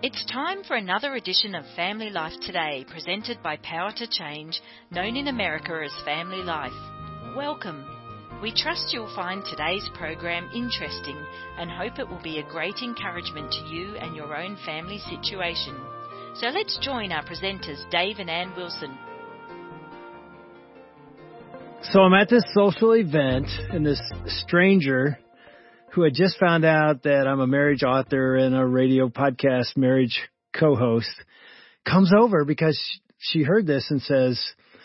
It's time for another edition of Family Life Today, presented by Power to Change, known in America as Family Life. Welcome. We trust you'll find today's program interesting and hope it will be a great encouragement to you and your own family situation. So let's join our presenters, Dave and Ann Wilson. So I'm at this social event, and this stranger who had just found out that I'm a marriage author and a radio podcast marriage co-host comes over because she heard this and says,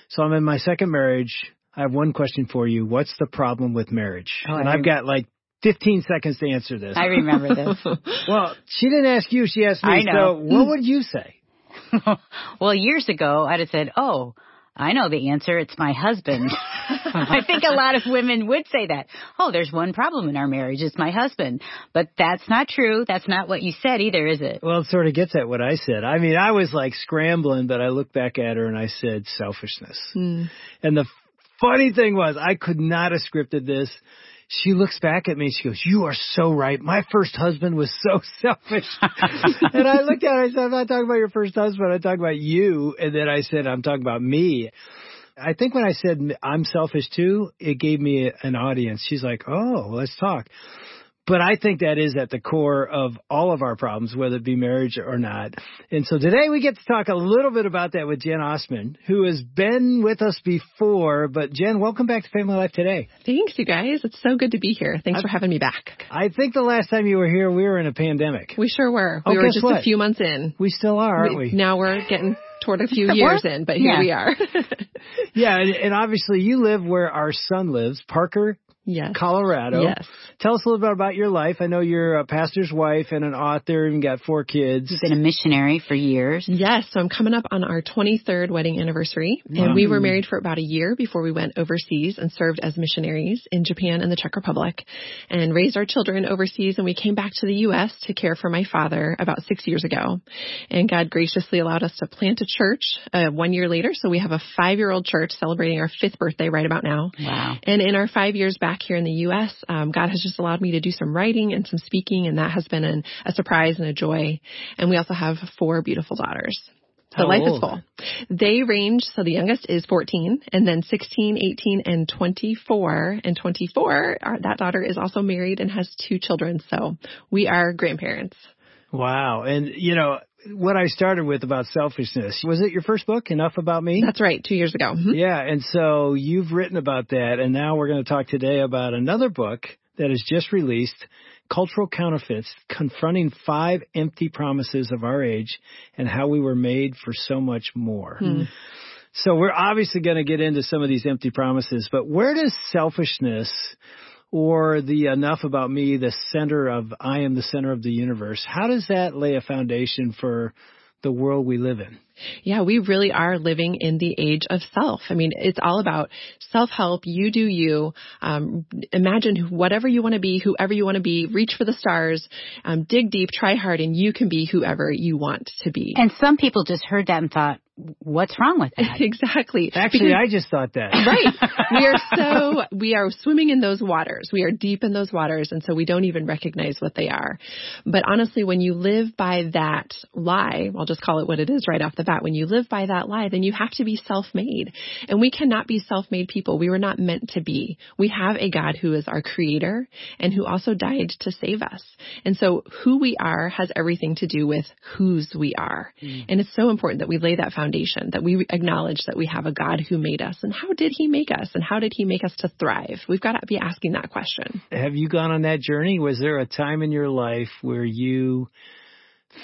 so I'm in my second marriage. I have one question for you. What's the problem with marriage? Oh, and I I've got like 15 seconds to answer this. I remember this. well, she didn't ask you, she asked me. I know. So what would you say? well, years ago, I'd have said, "Oh, I know the answer. It's my husband." I think a lot of women would say that. Oh, there's one problem in our marriage. It's my husband. But that's not true. That's not what you said either, is it? Well, it sort of gets at what I said. I mean, I was like scrambling, but I looked back at her and I said selfishness. Hmm. And the funny thing was, I could not have scripted this. She looks back at me and she goes, you are so right. My first husband was so selfish. and I looked at her and I said, I'm not talking about your first husband. I'm talking about you. And then I said, I'm talking about me. I think when I said I'm selfish too, it gave me an audience. She's like, oh, let's talk. But I think that is at the core of all of our problems, whether it be marriage or not. And so today we get to talk a little bit about that with Jen Oshman, who has been with us before. But Jen, welcome back to Family Life Today. Thanks, you guys. It's so good to be here. Thanks for having me back. I think the last time you were here, we were in a pandemic. We sure were. Oh, We were just what? a few months in. We still are, aren't we? Now we're getting toward a few years in, but here Yeah. we are. Yeah, and, and obviously you live where our son lives, Parker, yes. Colorado. Yes. Tell us a little bit about your life. I know you're a pastor's wife and an author and got four kids. You've been a missionary for years. Yes, so I'm coming up on our 23rd wedding anniversary, and we were married for about a year before we went overseas and served as missionaries in Japan and the Czech Republic, and raised our children overseas. And we came back to the U.S. to care for my father about six years ago, and God graciously allowed us to plant a church uh, one year later. So we have a five-year-old church celebrating our fifth birthday right about now. Wow. And in our five years back here in the U.S., um, God has just allowed me to do some writing and some speaking, and that has been an, a surprise and a joy. And we also have four beautiful daughters. So How life old? is full. They range, so the youngest is 14, and then 16, 18, and 24. And 24, our, that daughter is also married and has two children. So we are grandparents. Wow. And you know, what I started with about selfishness, was it your first book, Enough About Me? That's right, two years ago. Mhm. Yeah, and so you've written about that, and now we're going to talk today about another book that is just released, Cultural Counterfeits, Confronting Five Empty Promises of Our Age and How We Were Made for So Much More. So we're obviously going to get into some of these empty promises, but where does selfishness or the enough about me, the center of I am the center of the universe, how does that lay a foundation for the world we live in? Yeah, we really are living in the age of self. I mean, it's all about self help. You do you. Um, imagine whatever you want to be, whoever you want to be. Reach for the stars. Um, dig deep. Try hard, and you can be whoever you want to be. And some people just heard that and thought, what's wrong with that? exactly. Actually, Because- I just thought that. right. We are so, we are swimming in those waters. We are deep in those waters. And so we don't even recognize what they are. But honestly, when you live by that lie, I'll just call it what it is right off the bat. When you live by that lie, then you have to be self-made. And we cannot be self-made people. We were not meant to be. We have a God who is our creator and who also died to save us. And so who we are has everything to do with whose we are. Mm. And it's so important that we lay that foundation, that we acknowledge that we have a God who made us and how did he make us and how did he make us to thrive? We've got to be asking that question. Have you gone on that journey? Was there a time in your life where you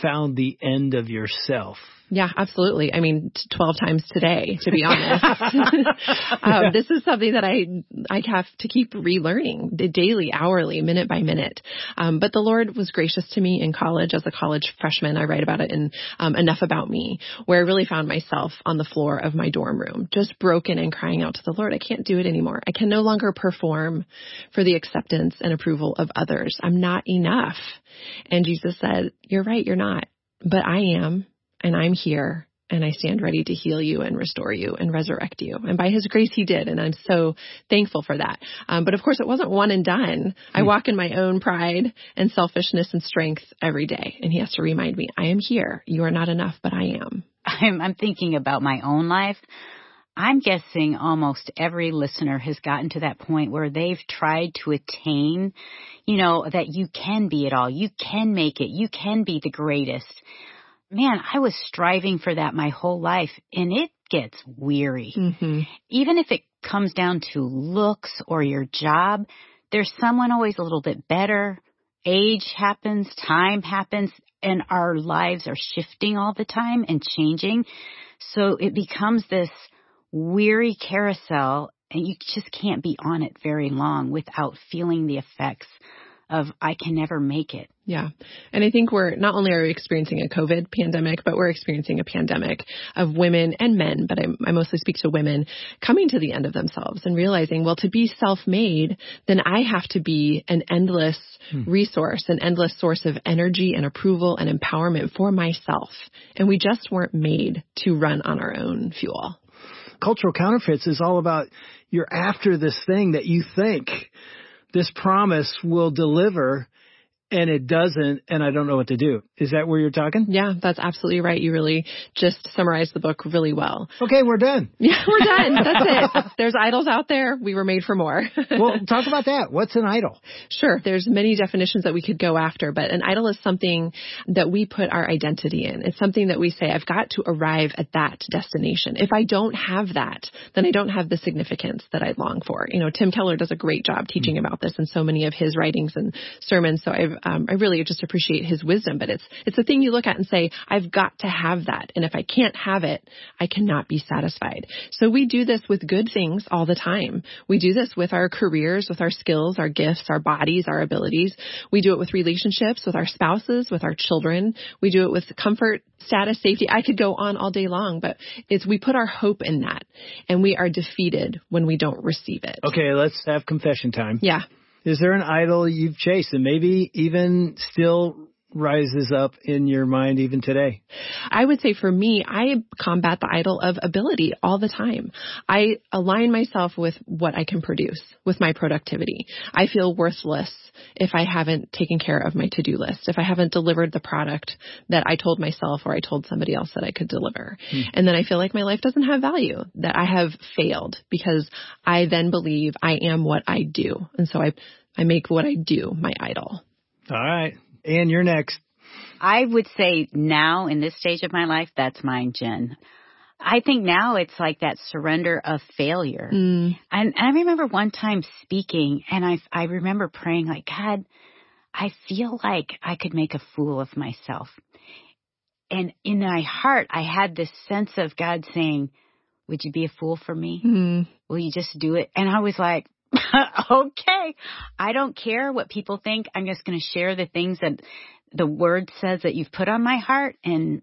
found the end of yourself? Yeah, absolutely. I mean, t- 12 times today, to be honest. um, this is something that I, I have to keep relearning daily, hourly, minute by minute. Um, but the Lord was gracious to me in college as a college freshman. I write about it in um, Enough About Me, where I really found myself on the floor of my dorm room, just broken and crying out to the Lord. I can't do it anymore. I can no longer perform for the acceptance and approval of others. I'm not enough. And Jesus said, you're right. You're not, but I am and I'm here and I stand ready to heal you and restore you and resurrect you. And by his grace, he did. And I'm so thankful for that. Um, but of course, it wasn't one and done. I hmm. walk in my own pride and selfishness and strength every day. And he has to remind me, I am here. You are not enough, but I am. I'm, I'm thinking about my own life. I'm guessing almost every listener has gotten to that point where they've tried to attain, you know, that you can be it all. You can make it. You can be the greatest man, I was striving for that my whole life and it gets weary. Mm-hmm. Even if it comes down to looks or your job, there's someone always a little bit better. Age happens, time happens, and our lives are shifting all the time and changing. So it becomes this weary carousel and you just can't be on it very long without feeling the effects of I can never make it. Yeah. And I think we're not only are we experiencing a COVID pandemic, but we're experiencing a pandemic of women and men, but I, I mostly speak to women coming to the end of themselves and realizing, well, to be self-made, then I have to be an endless hmm. resource, an endless source of energy and approval and empowerment for myself. And we just weren't made to run on our own fuel. Cultural counterfeits is all about you're after this thing that you think this promise will deliver and it doesn't and I don't know what to do. Is that where you're talking? Yeah, that's absolutely right. You really just summarized the book really well. Okay, we're done. Yeah, we're done. That's it. There's idols out there. We were made for more. well, talk about that. What's an idol? Sure. There's many definitions that we could go after, but an idol is something that we put our identity in. It's something that we say, I've got to arrive at that destination. If I don't have that, then I don't have the significance that I long for. You know, Tim Keller does a great job teaching mm-hmm. about this in so many of his writings and sermons. So I've um, I really just appreciate his wisdom, but it's, it's a thing you look at and say, I've got to have that. And if I can't have it, I cannot be satisfied. So we do this with good things all the time. We do this with our careers, with our skills, our gifts, our bodies, our abilities. We do it with relationships, with our spouses, with our children. We do it with comfort, status, safety. I could go on all day long, but it's, we put our hope in that and we are defeated when we don't receive it. Okay, let's have confession time. Yeah. Is there an idol you've chased and maybe even still rises up in your mind even today? I would say for me, I combat the idol of ability all the time. I align myself with what I can produce, with my productivity. I feel worthless if I haven't taken care of my to-do list, if I haven't delivered the product that I told myself or I told somebody else that I could deliver. Hmm. And then I feel like my life doesn't have value, that I have failed because I then believe I am what I do. And so I, I make what I do my idol. All right. And you're next. I would say now in this stage of my life, that's mine, Jen. I think now it's like that surrender of failure. Mm. And, and I remember one time speaking and I, I remember praying like, God, I feel like I could make a fool of myself. And in my heart, I had this sense of God saying, would you be a fool for me? Mm. Will you just do it? And I was like, okay. I don't care what people think. I'm just going to share the things that the word says that you've put on my heart and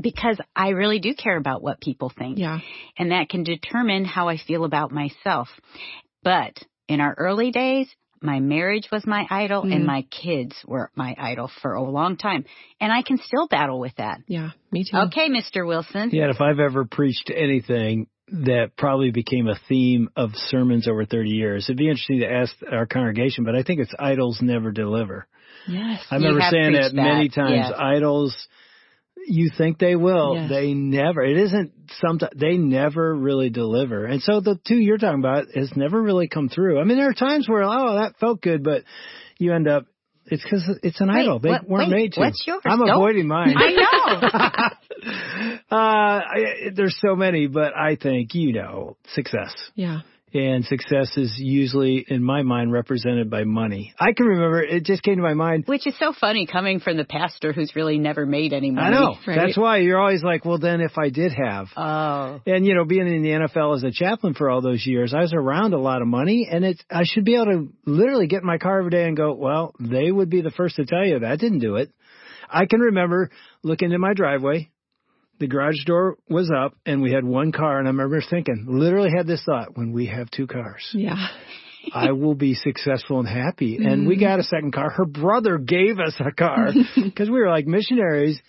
because I really do care about what people think. Yeah. And that can determine how I feel about myself. But in our early days, my marriage was my idol mm. and my kids were my idol for a long time. And I can still battle with that. Yeah, me too. Okay, Mr. Wilson. Yeah, if I've ever preached anything, that probably became a theme of sermons over 30 years. It'd be interesting to ask our congregation, but I think it's idols never deliver. Yes. I remember saying that, that, many times. Yes. Idols, you think they will, yes. they never. It isn't sometimes they never really deliver. And so the two you're talking about has never really come through. I mean, there are times where oh that felt good, but you end up it's because it's an wait, idol. They what, weren't wait, made to. What's yours? I'm avoiding mine. I know. uh, I, there's so many, but I think you know success. Yeah and success is usually in my mind represented by money. I can remember it just came to my mind. Which is so funny coming from the pastor who's really never made any money. I know. Right? That's why you're always like, well then if I did have. Oh. And you know, being in the NFL as a chaplain for all those years, I was around a lot of money and it's I should be able to literally get in my car every day and go, well, they would be the first to tell you that didn't do it. I can remember looking in my driveway the garage door was up and we had one car and I remember thinking, literally had this thought, when we have two cars. Yeah. I will be successful and happy. And mm-hmm. we got a second car. Her brother gave us a car because we were like missionaries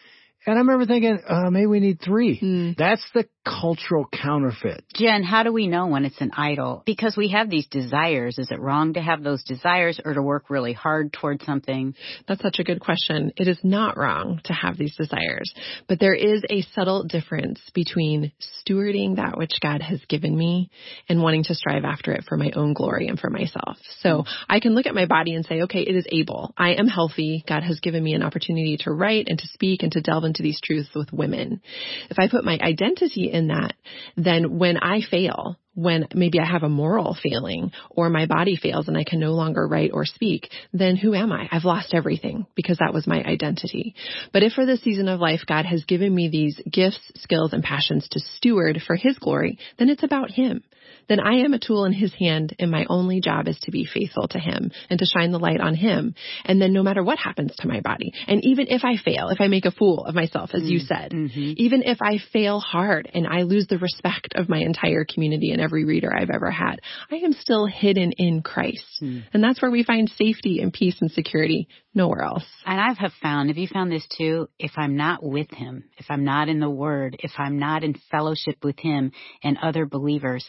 And I remember thinking, uh, maybe we need three. Mm. That's the cultural counterfeit. Jen, how do we know when it's an idol? Because we have these desires. Is it wrong to have those desires or to work really hard towards something? That's such a good question. It is not wrong to have these desires, but there is a subtle difference between stewarding that which God has given me and wanting to strive after it for my own glory and for myself. So I can look at my body and say, okay, it is able. I am healthy. God has given me an opportunity to write and to speak and to delve into these truths with women. If I put my identity in that, then when I fail, when maybe I have a moral failing or my body fails and I can no longer write or speak, then who am I? I've lost everything because that was my identity. But if for this season of life God has given me these gifts, skills, and passions to steward for His glory, then it's about Him then I am a tool in his hand and my only job is to be faithful to him and to shine the light on him. And then no matter what happens to my body, and even if I fail, if I make a fool of myself, as mm you said, mm-hmm. even if I fail hard and I lose the respect of my entire community and every reader I've ever had, I am still hidden in Christ. Mm. And that's where we find safety and peace and security nowhere else. And I have found, have you found this too? If I'm not with him, if I'm not in the word, if I'm not in fellowship with him and other believers,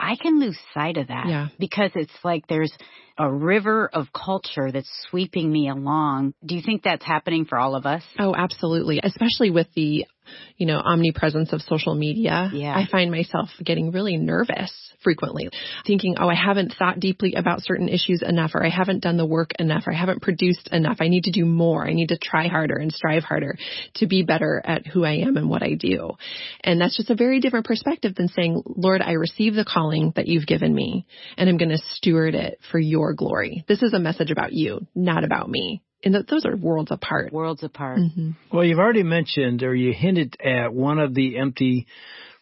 I can lose sight of that yeah. because it's like there's a river of culture that's sweeping me along. Do you think that's happening for all of us? Oh, absolutely. Especially with the you know, omnipresence of social media, yeah. I find myself getting really nervous frequently, thinking, oh, I haven't thought deeply about certain issues enough, or I haven't done the work enough, or I haven't produced enough. I need to do more. I need to try harder and strive harder to be better at who I am and what I do. And that's just a very different perspective than saying, Lord, I receive the calling that you've given me, and I'm going to steward it for your glory. This is a message about you, not about me and those are worlds apart. Worlds apart. Mm-hmm. Well, you've already mentioned or you hinted at one of the empty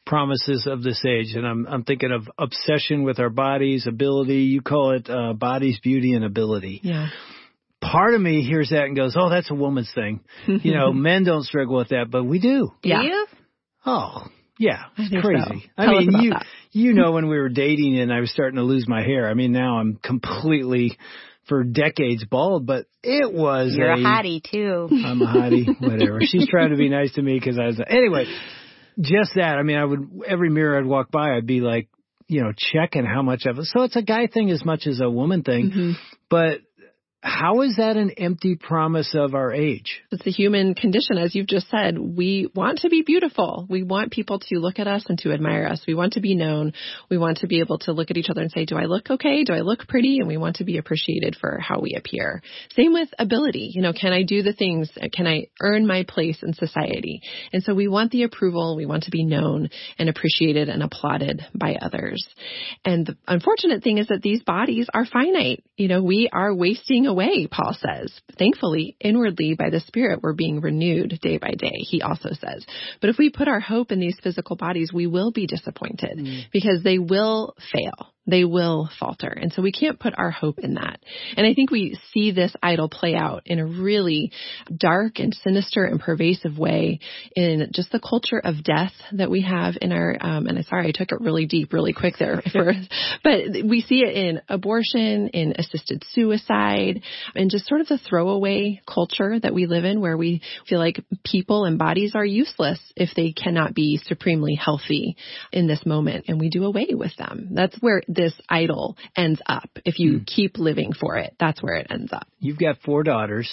promises of this age, and I'm I'm thinking of obsession with our bodies, ability. You call it uh, bodies, beauty, and ability. Yeah. Part of me hears that and goes, "Oh, that's a woman's thing." you know, men don't struggle with that, but we do. Do yeah. you? Oh, yeah, it's crazy. So. I mean, you that. you know when we were dating and I was starting to lose my hair. I mean, now I'm completely for decades bald, but it was You're a, a hottie too. I'm a hottie, whatever. She's trying to be nice to me because I was anyway. Just that. I mean, I would every mirror I'd walk by, I'd be like, you know, checking how much of it. So it's a guy thing as much as a woman thing. Mm-hmm. But how is that an empty promise of our age? It's the human condition, as you've just said. We want to be beautiful. We want people to look at us and to admire us. We want to be known. We want to be able to look at each other and say, do I look okay? Do I look pretty? And we want to be appreciated for how we appear. Same with ability. You know, can I do the things? Can I earn my place in society? And so we want the approval. We want to be known and appreciated and applauded by others. And the unfortunate thing is that these bodies are finite. You know, we are wasting away, Paul says. Thankfully, inwardly by the Spirit, we're being renewed day by day, he also says. But if we put our hope in these physical bodies, we will be disappointed mm. because they will fail they will falter. And so we can't put our hope in that. And I think we see this idol play out in a really dark and sinister and pervasive way in just the culture of death that we have in our, um, and sorry, I took it really deep, really quick there, for, but we see it in abortion, in assisted suicide, and just sort of the throwaway culture that we live in where we feel like people and bodies are useless if they cannot be supremely healthy in this moment and we do away with them. That's where this idol ends up. If you mm. keep living for it, that's where it ends up. You've got four daughters.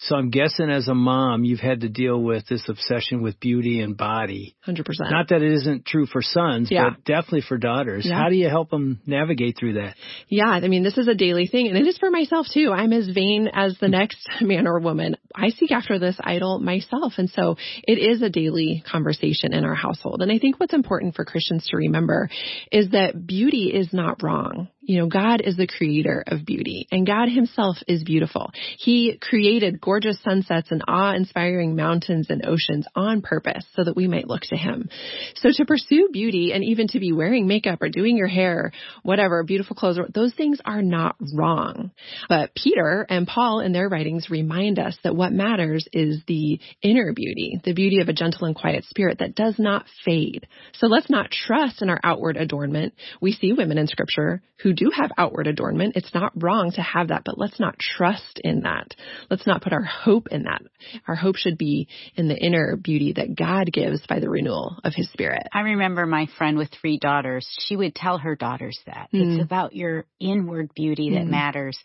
So I'm guessing as a mom, you've had to deal with this obsession with beauty and body. 100%. Not that it isn't true for sons, yeah. but definitely for daughters. Yeah. How do you help them navigate through that? Yeah, I mean, this is a daily thing, and it is for myself too. I'm as vain as the next man or woman. I seek after this idol myself, and so it is a daily conversation in our household. And I think what's important for Christians to remember is that beauty is not wrong. You know, God is the creator of beauty and God himself is beautiful. He created gorgeous sunsets and awe inspiring mountains and oceans on purpose so that we might look to him. So to pursue beauty and even to be wearing makeup or doing your hair, whatever, beautiful clothes, those things are not wrong. But Peter and Paul in their writings remind us that what matters is the inner beauty, the beauty of a gentle and quiet spirit that does not fade. So let's not trust in our outward adornment. We see women in scripture who do have outward adornment. It's not wrong to have that, but let's not trust in that. Let's not put our hope in that. Our hope should be in the inner beauty that God gives by the renewal of his spirit. I remember my friend with three daughters. She would tell her daughters that mm. it's about your inward beauty that mm. matters.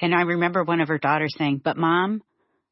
And I remember one of her daughters saying, but mom,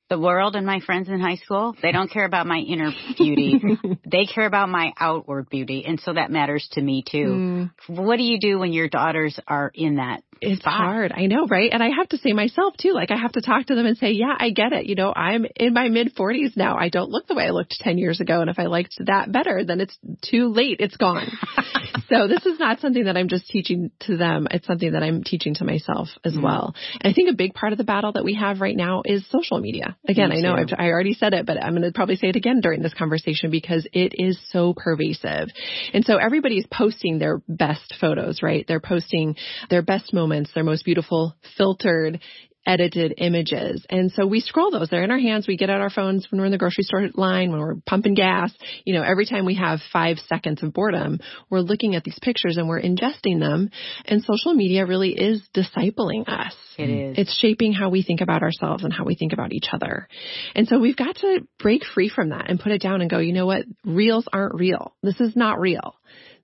the world and my friends in high school, they don't care about my inner beauty. they care about my outward beauty. And so that matters to me too. Mm. What do you do when your daughters are in that it's spot. hard. I know, right? And I have to say myself too, like I have to talk to them and say, yeah, I get it. You know, I'm in my mid forties now. I don't look the way I looked 10 years ago. And if I liked that better, then it's too late. It's gone. so this is not something that I'm just teaching to them. It's something that I'm teaching to myself as mm-hmm. well. And I think a big part of the battle that we have right now is social media. Again, I know I've, I already said it, but I'm going to probably say it again during this conversation because it is so pervasive. And so everybody's posting their best photos, right? They're posting their best moments moments, their most beautiful filtered edited images. And so we scroll those. They're in our hands. We get out our phones when we're in the grocery store line, when we're pumping gas. You know, every time we have five seconds of boredom, we're looking at these pictures and we're ingesting them. And social media really is discipling us. It is. It's shaping how we think about ourselves and how we think about each other. And so we've got to break free from that and put it down and go, you know what? Reels aren't real. This is not real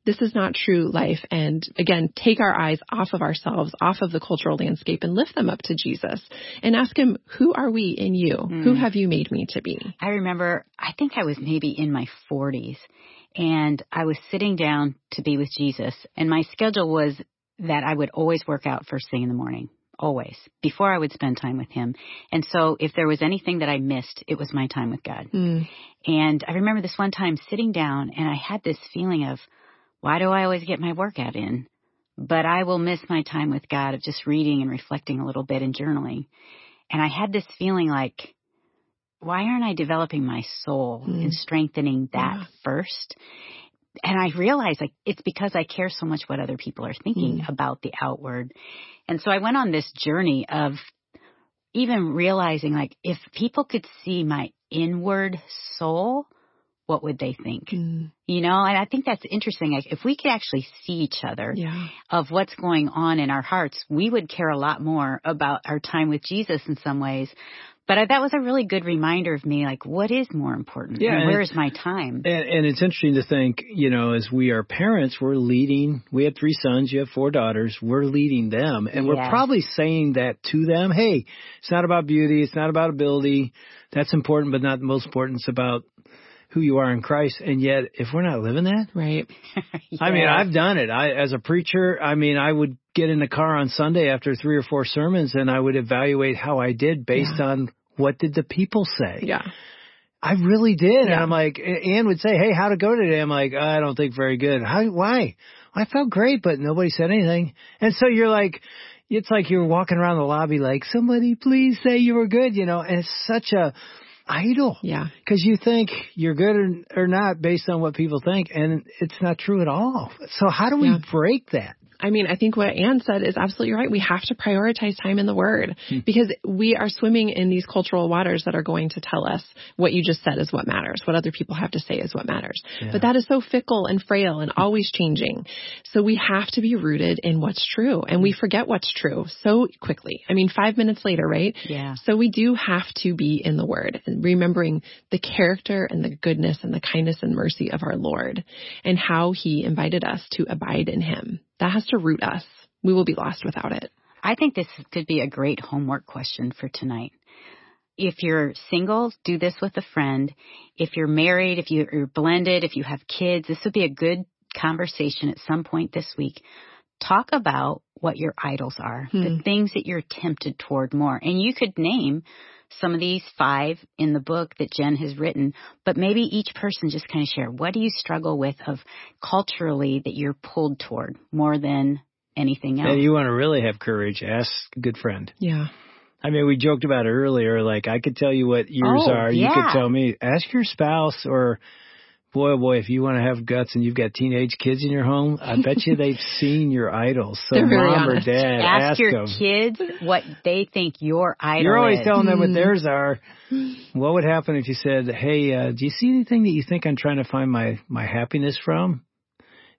this is not true life. And again, take our eyes off of ourselves, off of the cultural landscape and lift them up to Jesus and ask him, who are we in you? Mm. Who have you made me to be? I remember, I think I was maybe in my 40s and I was sitting down to be with Jesus and my schedule was that I would always work out first thing in the morning always before I would spend time with him. And so if there was anything that I missed, it was my time with God. Mm. And I remember this one time sitting down and I had this feeling of, why do I always get my workout in? But I will miss my time with God of just reading and reflecting a little bit and journaling. And I had this feeling like, why aren't I developing my soul mm. and strengthening that yeah. first? And I realized like it's because I care so much what other people are thinking mm. about the outward. And so I went on this journey of even realizing like if people could see my inward soul, what would they think? Mm. You know, and I think that's interesting. Like, if we could actually see each other yeah. of what's going on in our hearts, we would care a lot more about our time with Jesus in some ways. But I, that was a really good reminder of me, like, what is more important? Yeah, and where is my time? And, and it's interesting to think, you know, as we are parents, we're leading. We have three sons, you have four daughters. We're leading them, and we're probably saying that to them. Hey, it's not about beauty, it's not about ability. That's important, but not the most important. It's about who you are in Christ. And yet, if we're not living that, right? yeah. I mean, I've done it. I, as a preacher, I mean, I would get in the car on Sunday after three or four sermons and I would evaluate how I did based yeah. on what did the people say. Yeah. I really did. Yeah. And I'm like, Ann would say, Hey, how'd it go today? I'm like, I don't think very good. How, why? I felt great, but nobody said anything. And so you're like, it's like you're walking around the lobby like, somebody please say you were good, you know, and it's such a, idol. Yeah. Because you think you're good or, or, not based on what people think, and it's not true at all. So how do we yeah. break that? I mean, I think what Ann said is absolutely right. We have to prioritize time in the Word hmm. because we are swimming in these cultural waters that are going to tell us what you just said is what matters. What other people have to say is what matters. Yeah. But that is so fickle and frail and always changing. So we have to be rooted in what's true and we forget what's true so quickly. I mean, five minutes later, right? Yeah. So we do have to be in the Word and remembering the character and the goodness and the kindness and mercy of our Lord and how He invited us to abide in Him. That has to root us. We will be lost without it. I think this could be a great homework question for tonight. If you're single, do this with a friend. If you're married, if you're blended, if you have kids, this would be a good conversation at some point this week. Talk about what your idols are, hmm. the things that you're tempted toward more. And you could name some of these five in the book that Jen has written, but maybe each person just kind of share what do you struggle with of culturally that you're pulled toward more than anything else. And you want to really have courage, ask a good friend. Yeah. I mean, we joked about it earlier. Like, I could tell you what yours oh, are. Yeah. You could tell me. Ask your spouse or boy, oh boy, if you want to have guts and you've got teenage kids in your home, I bet you they've seen your idols. So mom or dad, Ask, ask your them. kids what they think your idol You're always is. telling them what theirs are. What would happen if you said, "Hey, uh, do you see anything that you think I'm trying to find my my happiness from?"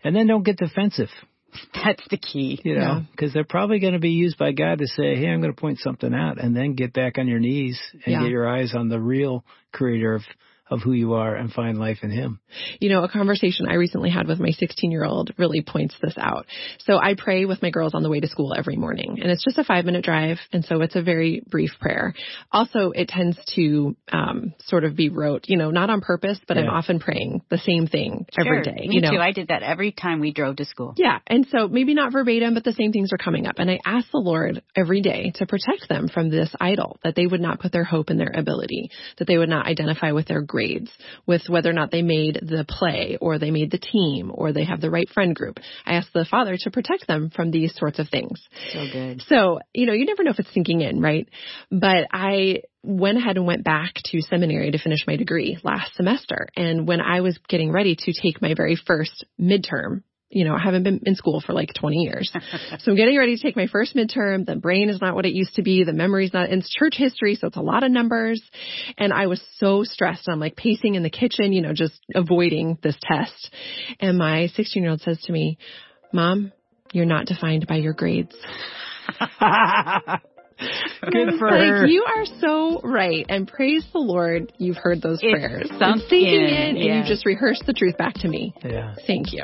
And then don't get defensive, That's the key. you know, because they're probably going to be used by God to say, "Hey, I'm going to point something out," and then get back on your knees and Yeah. get your eyes on the real creator of of who you are and find life in Him. You know, a conversation I recently had with my 16 year old really points this out. So I pray with my girls on the way to school every morning and it's just a five minute drive. And so it's a very brief prayer. Also, it tends to, um, sort of be rote, you know, not on purpose, but I'm often praying the same thing Sure. every day. Me you know? too. I did that every time we drove to school. Yeah. And so maybe not verbatim, but the same things are coming up. And I ask the Lord every day to protect them from this idol, that they would not put their hope in their ability, that they would not identify with their grades, with whether or not they made the play or they made the team or they have the right friend group. I ask the Father to protect them from these sorts of things. So good. So, you know, you never know if it's sinking in, right? But I went ahead and went back to seminary to finish my degree last semester. And when I was getting ready to take my very first midterm, you know, I haven't been in school for like 20 years. so I'm getting ready to take my first midterm. The brain is not what it used to be. The memory's not, it's church history. So it's a lot of numbers. And I was so stressed. I'm like pacing in the kitchen, you know, just avoiding this test. And my 16 year old says to me, mom, you're not defined by your grades. Good for like, her. You are so right. And praise the Lord, you've heard those It prayers. sunk It's sinking in, in, and yeah. you just rehearsed the truth back to me. yeah. Thank you.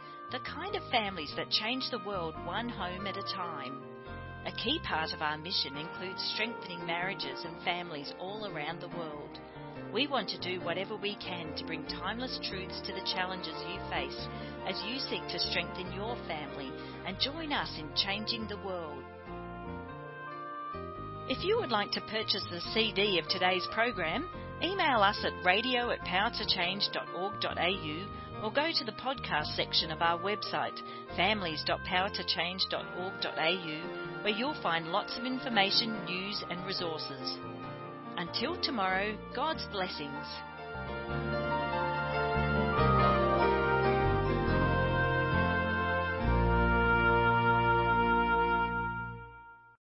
the kind of families that change the world one home at a time. A key part of our mission includes strengthening marriages and families all around the world. We want to do whatever we can to bring timeless truths to the challenges you face as you seek to strengthen your family and join us in changing the world. If you would like to purchase the CD of today's program, email us at radio at powertochange.org.au or go to the podcast section of our website, families.powertochange.org.au, where you'll find lots of information, news and resources. Until tomorrow, God's blessings.